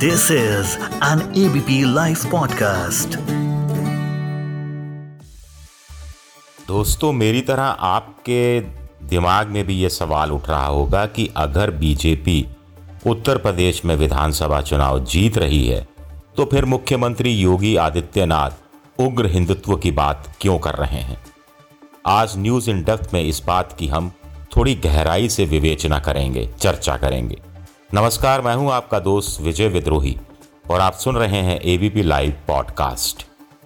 This is an ABP Life podcast. दोस्तों, मेरी तरह आपके दिमाग में भी ये सवाल उठ रहा होगा कि अगर बीजेपी उत्तर प्रदेश में विधानसभा चुनाव जीत रही है तो फिर मुख्यमंत्री योगी आदित्यनाथ उग्र हिंदुत्व की बात क्यों कर रहे हैं आज न्यूज़ इन डेप्थ में इस बात की हम थोड़ी गहराई से विवेचना करेंगे, चर्चा करेंगे नमस्कार, मैं हूँ आपका दोस्त विजय विद्रोही और आप सुन रहे हैं एबीपी लाइव पॉडकास्ट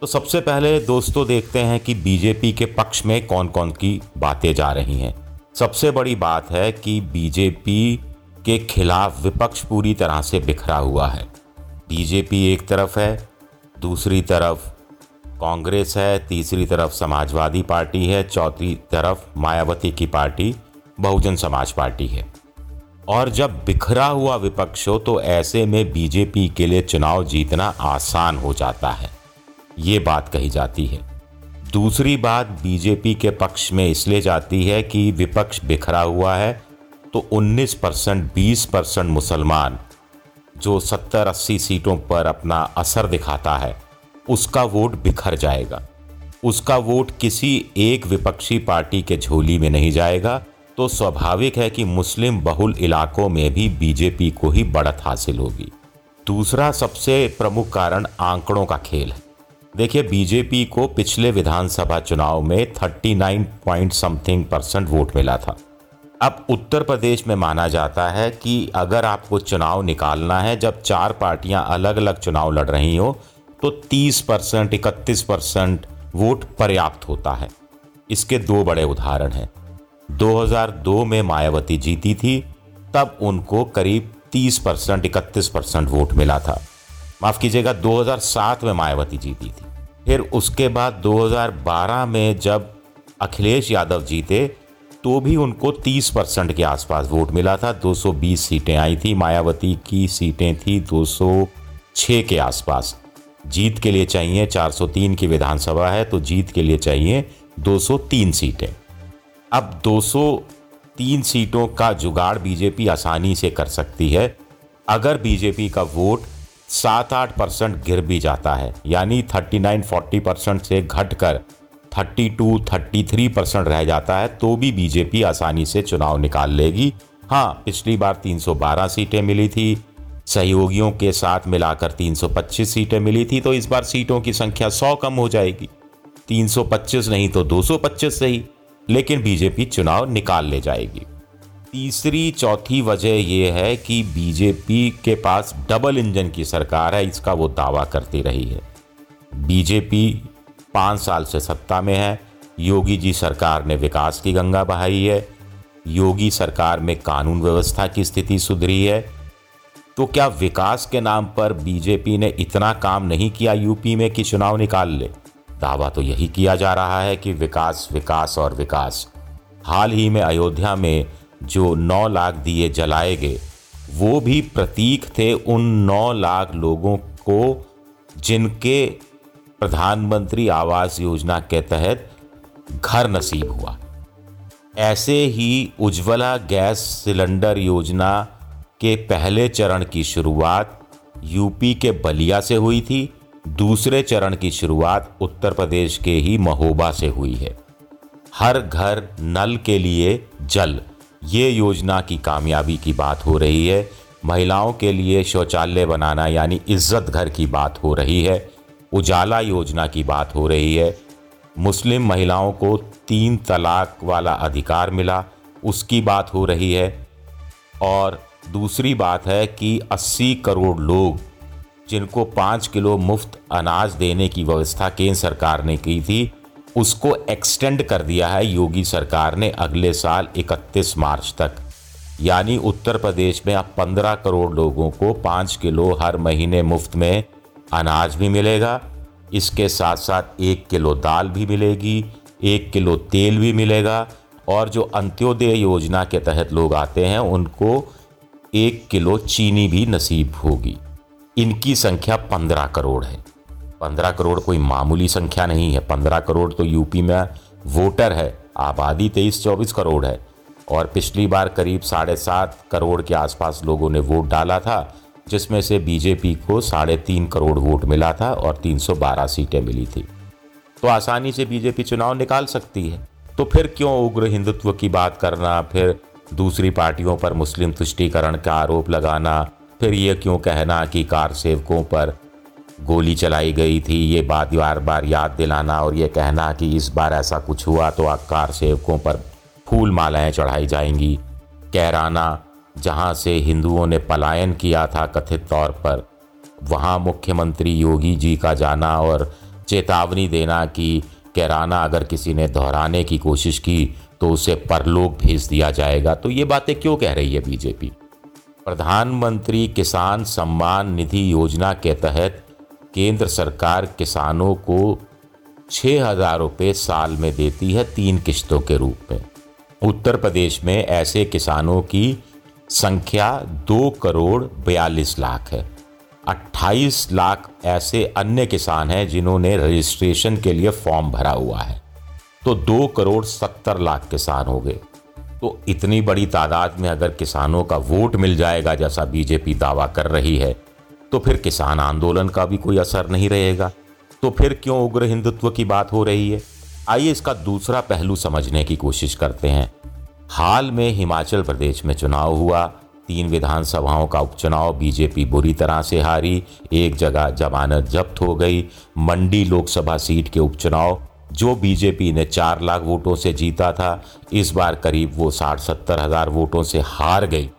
तो सबसे पहले दोस्तों देखते हैं कि बीजेपी के पक्ष में कौन कौन की बातें जा रही हैं। सबसे बड़ी बात है कि बीजेपी के खिलाफ विपक्ष पूरी तरह से बिखरा हुआ है। बीजेपी एक तरफ़ है, दूसरी तरफ़ कांग्रेस है, तीसरी तरफ़ समाजवादी पार्टी है, चौथी तरफ़ मायावती की पार्टी, बहुजन समाज पार्टी है। और जब बिखरा हुआ विपक्ष हो तो ऐसे में बीजेपी के लिए चुनाव जीतना आसान हो जाता है। ये बात कही जाती है। दूसरी बात बीजेपी के पक्ष में इसलिए जाती है कि विपक्ष बिखरा हुआ है तो 19 परसेंट बीस परसेंट मुसलमान जो 70-80 सीटों पर अपना असर दिखाता है, उसका वोट बिखर जाएगा। उसका वोट किसी एक विपक्षी पार्टी के झोली में नहीं जाएगा। तो स्वाभाविक है कि मुस्लिम बहुल इलाकों में भी बीजेपी को ही बढ़त हासिल होगी। दूसरा सबसे प्रमुख कारण आंकड़ों का खेल है। देखिए, बीजेपी को पिछले विधानसभा चुनाव में 39 पॉइंट समथिंग परसेंट वोट मिला था। अब उत्तर प्रदेश में माना जाता है कि अगर आपको चुनाव निकालना है, जब चार पार्टियाँ अलग अलग चुनाव लड़ रही हो तो 30 परसेंट, इकतीस परसेंट वोट पर्याप्त होता है। इसके दो बड़े उदाहरण हैं। 2002 में मायावती जीती थी, तब उनको करीब 30 परसेंट, इकतीस परसेंट वोट मिला था। माफ़ कीजिएगा 2007 में मायावती जीती थी। फिर उसके बाद 2012 में जब अखिलेश यादव जीते तो भी उनको 30 परसेंट के आसपास वोट मिला था। 220 सीटें आई थी, मायावती की सीटें थी 206 के आसपास। जीत के लिए चाहिए 403 की विधानसभा है तो जीत के लिए चाहिए 203 सीटें। अब 203 सीटों का जुगाड़ बीजेपी आसानी से कर सकती है। अगर बीजेपी का वोट सात आठ परसेंट गिर भी जाता है, यानी 39 40 परसेंट से घटकर 32 33 परसेंट रह जाता है तो भी बीजेपी आसानी से चुनाव निकाल लेगी। हाँ पिछली बार 312 सीटें मिली थी। सहयोगियों के साथ मिलाकर 325 सीटें मिली थी तो इस बार सीटों की संख्या 100 कम हो जाएगी। 325 नहीं तो 225 सही। लेकिन बीजेपी चुनाव निकाल ले जाएगी। तीसरी, चौथी वजह यह है कि बीजेपी के पास डबल इंजन की सरकार है, इसका वो दावा करती रही है। बीजेपी पाँच साल से सत्ता में है, योगी जी सरकार ने विकास की गंगा बहाई है, योगी सरकार में कानून व्यवस्था की स्थिति सुधरी है। तो क्या विकास के नाम पर बीजेपी ने इतना काम नहीं किया यूपी में कि चुनाव निकाल ले? दावा तो यही किया जा रहा है कि विकास विकास और विकास। हाल ही में अयोध्या में जो नौ लाख दिए जलाए गए, वो भी प्रतीक थे उन नौ लाख लोगों को जिनके प्रधानमंत्री आवास योजना के तहत घर नसीब हुआ। ऐसे ही उज्ज्वला गैस सिलेंडर योजना के पहले चरण की शुरुआत यूपी के बलिया से हुई थी। दूसरे चरण की शुरुआत उत्तर प्रदेश के ही महोबा से हुई है। हर घर नल के लिए जल। ये योजना की कामयाबी की बात हो रही है। महिलाओं के लिए शौचालय बनाना यानी इज़्ज़त घर की बात हो रही है। उजाला योजना की बात हो रही है। मुस्लिम महिलाओं को तीन तलाक वाला अधिकार मिला। उसकी बात हो रही है। और दूसरी बात है कि 80 करोड़ लोग जिनको पाँच किलो मुफ़्त अनाज देने की व्यवस्था केंद्र सरकार ने की थी, उसको एक्सटेंड कर दिया है योगी सरकार ने अगले साल 31 मार्च तक। यानी उत्तर प्रदेश में अब 15 करोड़ लोगों को पाँच किलो हर महीने मुफ़्त में अनाज भी मिलेगा। इसके साथ साथ एक किलो दाल भी मिलेगी, एक किलो तेल भी मिलेगा और जो अंत्योदय योजना के तहत लोग आते हैं, उनको एक किलो चीनी भी नसीब होगी। इनकी संख्या पंद्रह करोड़ है। पंद्रह करोड़ कोई मामूली संख्या नहीं है। पंद्रह करोड़ तो यूपी में वोटर है। आबादी तेईस चौबीस करोड़ है। और पिछली बार करीब साढ़े सात करोड़ के आसपास लोगों ने वोट डाला था, जिसमें से बीजेपी को साढ़े तीन करोड़ वोट मिला था और 312 सीटें मिली थी। तो आसानी से बीजेपी चुनाव निकाल सकती है। तो फिर क्यों उग्र हिंदुत्व की बात करना, फिर दूसरी पार्टियों पर मुस्लिम तुष्टिकरण का आरोप लगाना फिर ये क्यों कहना कि कार सेवकों पर गोली चलाई गई थी? ये बात बार बार याद दिलाना और ये कहना कि इस बार ऐसा कुछ हुआ तो कार सेवकों पर फूल मालाएँ चढ़ाई जाएँगी। कहराना जहाँ से हिंदुओं ने पलायन किया था कथित तौर पर, वहाँ मुख्यमंत्री योगी जी का जाना और चेतावनी देना कि कैराना अगर किसी ने दोहराने की कोशिश की तो उसे परलोक भेज दिया जाएगा। तो ये बातें क्यों कह रही है बीजेपी? प्रधानमंत्री किसान सम्मान निधि योजना के तहत केंद्र सरकार किसानों को छः हज़ार रुपये साल में देती है तीन किश्तों के रूप में। उत्तर प्रदेश में ऐसे किसानों की संख्या दो करोड़ बयालीस लाख है। 28 लाख ऐसे अन्य किसान हैं जिन्होंने रजिस्ट्रेशन के लिए फॉर्म भरा हुआ है। तो दो करोड़ सत्तर लाख किसान हो गए। तो इतनी बड़ी तादाद में अगर किसानों का वोट मिल जाएगा, जैसा बीजेपी दावा कर रही है तो फिर किसान आंदोलन का भी कोई असर नहीं रहेगा। तो फिर क्यों उग्र हिंदुत्व की बात हो रही है? आइए इसका दूसरा पहलू समझने की कोशिश करते हैं। हाल में हिमाचल प्रदेश में चुनाव हुआ। तीन विधानसभाओं का उपचुनाव बीजेपी बुरी तरह से हारी। एक जगह जमानत जब्त हो गई। मंडी लोकसभा सीट के उपचुनाव जो बीजेपी ने चार लाख वोटों से जीता था, इस बार करीब वो साठ सत्तर हज़ार वोटों से हार गई।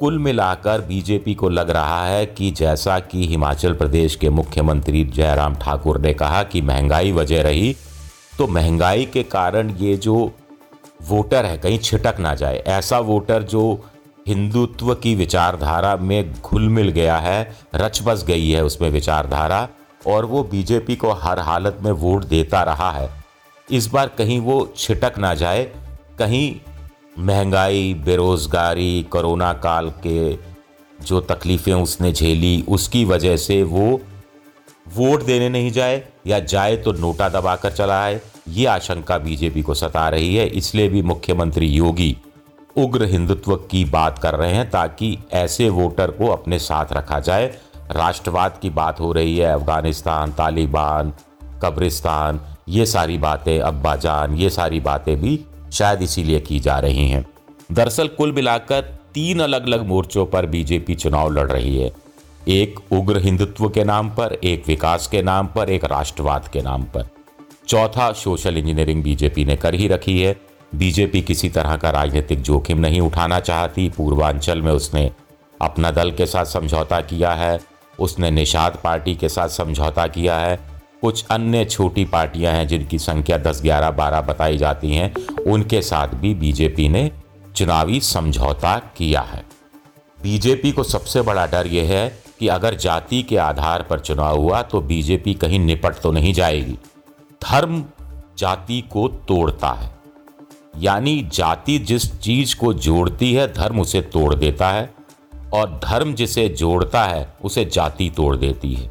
कुल मिलाकर बीजेपी को लग रहा है कि जैसा कि हिमाचल प्रदेश के मुख्यमंत्री जयराम ठाकुर ने कहा कि महँगाई वजह रही तो महँगाई के कारण ये जो वोटर है, कहीं छिटक ना जाए। ऐसा वोटर जो हिंदुत्व की विचारधारा में घुल मिल गया है, रच बस गई है उसमें विचारधारा और वो बीजेपी को हर हालत में वोट देता रहा है। इस बार कहीं वो छिटक ना जाए, कहीं महँगाई, बेरोज़गारी, कोरोना काल के जो तकलीफ़ें उसने झेली, उसकी वजह से वो वोट देने नहीं जाए या जाए तो नोटा दबाकर चला आए, ये आशंका बीजेपी को सता रही है। इसलिए भी मुख्यमंत्री योगी उग्र हिंदुत्व की बात कर रहे हैं ताकि ऐसे वोटर को अपने साथ रखा जाए। राष्ट्रवाद की बात हो रही है, अफ़गानिस्तान, तालिबान, कब्रिस्तान, ये सारी बातें, अब्बाजान, ये सारी बातें भी शायद इसीलिए की जा रही हैं। दरअसल कुल मिलाकर तीन अलग अलग मोर्चों पर बीजेपी चुनाव लड़ रही है। एक उग्र हिंदुत्व के नाम पर, एक विकास के नाम पर, एक राष्ट्रवाद के नाम पर। चौथा सोशल इंजीनियरिंग बीजेपी ने कर ही रखी है। बीजेपी किसी तरह का राजनीतिक जोखिम नहीं उठाना चाहती। पूर्वांचल में उसने अपना दल के साथ समझौता किया है। उसने निषाद पार्टी के साथ समझौता किया है। कुछ अन्य छोटी पार्टियाँ हैं जिनकी संख्या 10, 11, 12 बताई जाती हैं। उनके साथ भी बीजेपी ने चुनावी समझौता किया है। बीजेपी को सबसे बड़ा डर यह है कि अगर जाति के आधार पर चुनाव हुआ तो बीजेपी कहीं निपट तो नहीं जाएगी। धर्म जाति को तोड़ता है। यानी जाति जिस चीज़ को जोड़ती है धर्म उसे तोड़ देता है। और धर्म जिसे जोड़ता है, उसे जाति तोड़ देती है।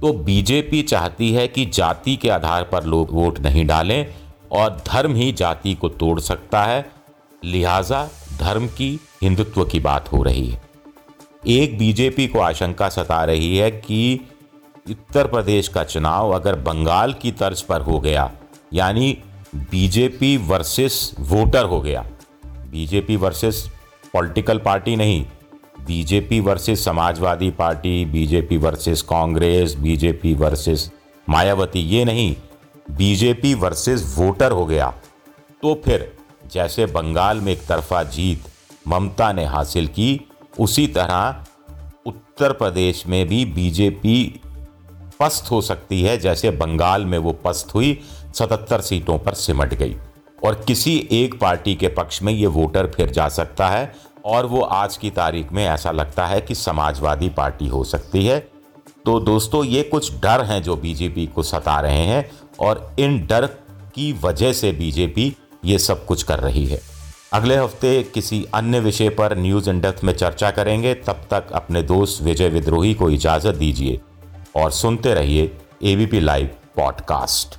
तो बीजेपी चाहती है कि जाति के आधार पर लोग वोट नहीं डालें और धर्म ही जाति को तोड़ सकता है। लिहाजा धर्म की, हिंदुत्व की बात हो रही है। एक बीजेपी को आशंका सता रही है कि उत्तर प्रदेश का चुनाव अगर बंगाल की तर्ज पर हो गया, यानी बीजेपी वर्सेस वोटर हो गया। बीजेपी वर्सेस पॉलिटिकल पार्टी नहीं BJP versus Samajwadi party, BJP versus Congress, BJP versus Mayawati, ये नहीं, बीजेपी वर्सेस वोटर हो गया। तो फिर जैसे बंगाल में एक तरफा जीत ममता ने हासिल की, उसी तरह उत्तर प्रदेश में भी बीजेपी पस्त हो सकती है, जैसे बंगाल में वो पस्त हुई, सतहत्तर सीटों पर सिमट गई। और किसी एक पार्टी के पक्ष में ये वोटर फिर जा सकता है और वो आज की तारीख में ऐसा लगता है कि समाजवादी पार्टी हो सकती है। तो दोस्तों, ये कुछ डर हैं जो बीजेपी को सता रहे हैं और इन डर की वजह से बीजेपी ये सब कुछ कर रही है। अगले हफ़्ते किसी अन्य विषय पर न्यूज़ इन डेप्थ में चर्चा करेंगे। तब तक अपने दोस्त विजय विद्रोही को इजाज़त दीजिए और सुनते रहिए ABP live podcast